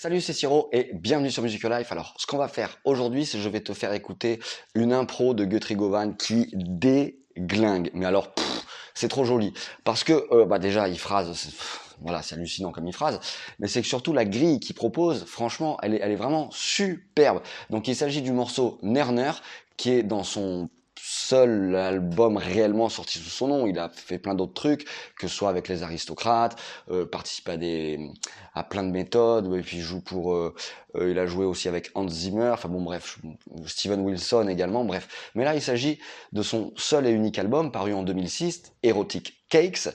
Salut, c'est Siro et bienvenue sur Musical Life. Alors, ce qu'on va faire aujourd'hui, c'est je vais te faire écouter une impro de Guthrie qui déglingue. Mais alors, c'est trop joli. Parce que, euh, bah déjà, il phrase, voilà, c'est hallucinant comme il phrase. Mais c'est que surtout la grille qu'il propose, franchement, elle est, elle est vraiment superbe. Donc, il s'agit du morceau Nerner qui est dans son seul album réellement sorti sous son nom. Il a fait plein d'autres trucs, que ce soit avec les aristocrates, euh, participe à des à plein de méthodes, et puis il joue pour euh, euh, il a joué aussi avec Hans Zimmer, enfin bon bref, Steven Wilson également, bref. Mais là il s'agit de son seul et unique album paru en 2006, Erotic Cakes,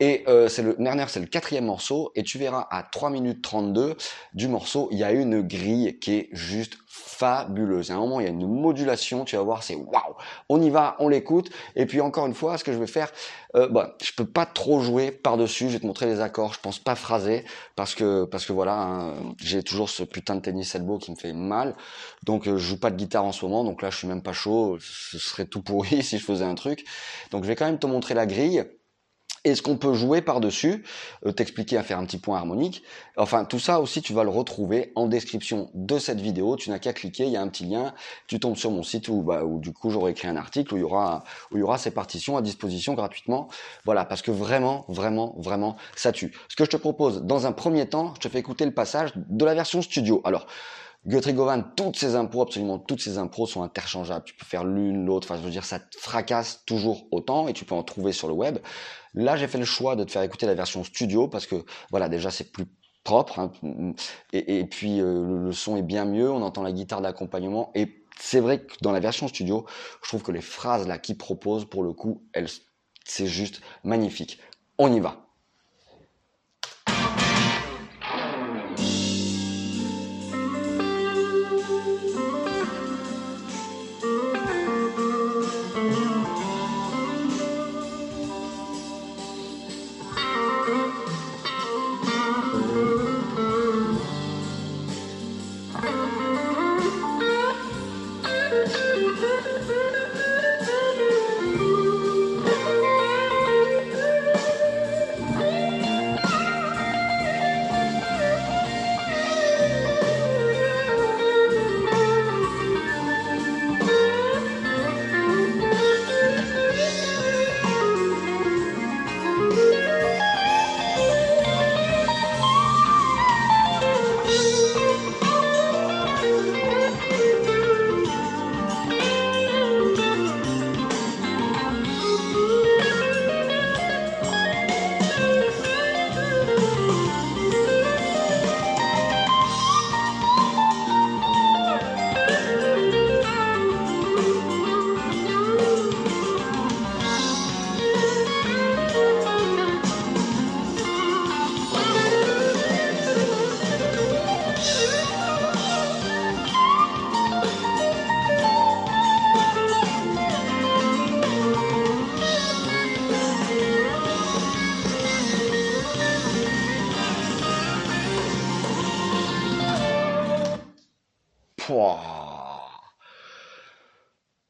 et euh, c'est le Nerner, c'est le quatrième morceau, et tu verras à 3 minutes 32 du morceau, il y a une grille qui est juste fabuleuse. À un moment, il y a une modulation, tu vas voir, c'est waouh. On y va, on l'écoute, et puis encore une fois, ce que je vais faire, euh, bah, je peux pas trop jouer par dessus. Je vais te montrer les accords, je pense pas phraser, parce que parce que voilà, hein, j'ai toujours ce putain de tennis elbow qui me fait mal, donc euh, je joue pas de guitare en ce moment, donc là je suis même pas chaud, ce serait tout pourri si je faisais un truc. Donc je vais quand même te montrer la grille. Est-ce qu'on peut jouer par-dessus, euh, t'expliquer à faire un petit point harmonique? Enfin, tout ça aussi, tu vas le retrouver en description de cette vidéo. Tu n'as qu'à cliquer, il y a un petit lien, tu tombes sur mon site où, bah, où du coup j'aurai écrit un article où il y aura où il y aura ces partitions à disposition gratuitement. Voilà, parce que vraiment, vraiment, vraiment, ça tue. Ce que je te propose, dans un premier temps, je te fais écouter le passage de la version studio. Alors, Guthrie Govan, toutes ses impros, absolument toutes ses impros sont interchangeables. Tu peux faire l'une, l'autre. Enfin, je veux dire, ça te fracasse toujours autant et tu peux en trouver sur le web. Là, j'ai fait le choix de te faire écouter la version studio parce que, voilà, déjà, c'est plus propre. Hein, et, puis, euh, le, son est bien mieux. On entend la guitare d'accompagnement. Et c'est vrai que dans la version studio, je trouve que les phrases là qu'il propose, pour le coup, elles, c'est juste magnifique. On y va.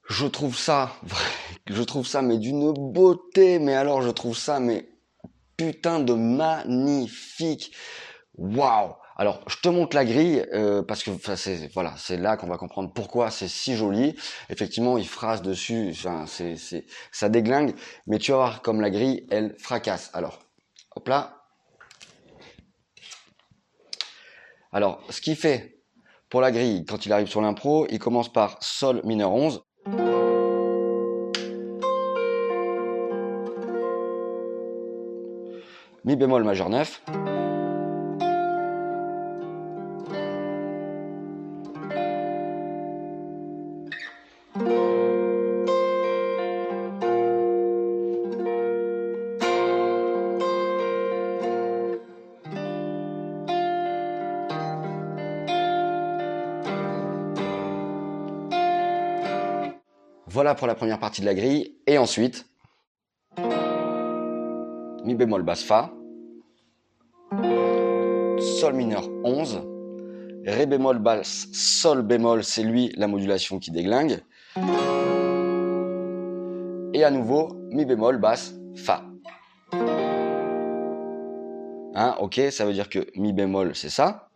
Je trouve ça, je trouve ça, mais d'une beauté, mais alors je trouve ça, mais putain de magnifique. Waouh alors, je te montre la grille euh, parce que c'est voilà, là qu'on va comprendre pourquoi c'est si joli. Effectivement, il phrase dessus, ça déglingue, mais tu vas voir comme la grille, elle fracasse. Alors, hop là. Alors, ce qui fait pour la grille, quand il arrive sur l'impro, il commence par Sol mineur 11. Mi bémol majeur 9. Voilà pour la première partie de la grille. Et ensuite, Mi bémol basse Fa, Sol mineur 11, Ré bémol basse Sol bémol, c'est lui la modulation qui déglingue. Et à nouveau, Mi bémol basse Fa. Hein, ok, ça veut dire que Mi bémol c'est ça.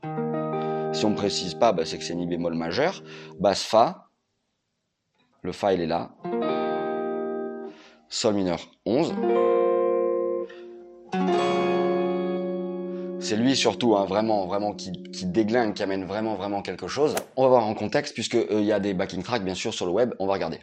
Si on ne précise pas, bah, c'est que c'est mi bémol majeur. Basse Fa. Le Fa, il est là. Sol mineur 11. C'est lui surtout, hein, vraiment, vraiment, qui, qui, déglingue, qui amène vraiment, vraiment quelque chose. On va voir en contexte, puisqu'il euh, y a des backing tracks, bien sûr, sur le web. On va regarder.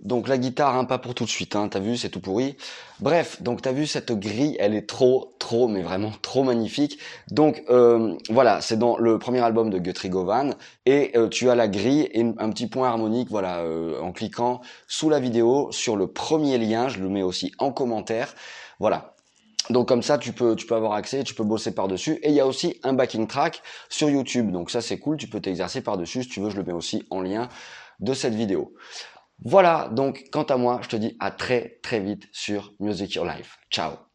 Donc la guitare, hein, pas pour tout de suite, hein, t'as vu, c'est tout pourri. Bref, donc t'as vu cette grille, elle est trop, trop, mais vraiment trop magnifique. Donc euh, voilà, c'est dans le premier album de Guthrie Govan, et euh, tu as la grille et un petit point harmonique, voilà, euh, en cliquant sous la vidéo sur le premier lien, je le mets aussi en commentaire. Voilà, donc comme ça, tu peux, tu peux avoir accès, tu peux bosser par-dessus. Et il y a aussi un backing track sur YouTube. Donc ça, c'est cool, tu peux t'exercer par-dessus. Si tu veux, je le mets aussi en lien de cette vidéo. Voilà, donc quant à moi, je te dis à très très vite sur Music Your Life. Ciao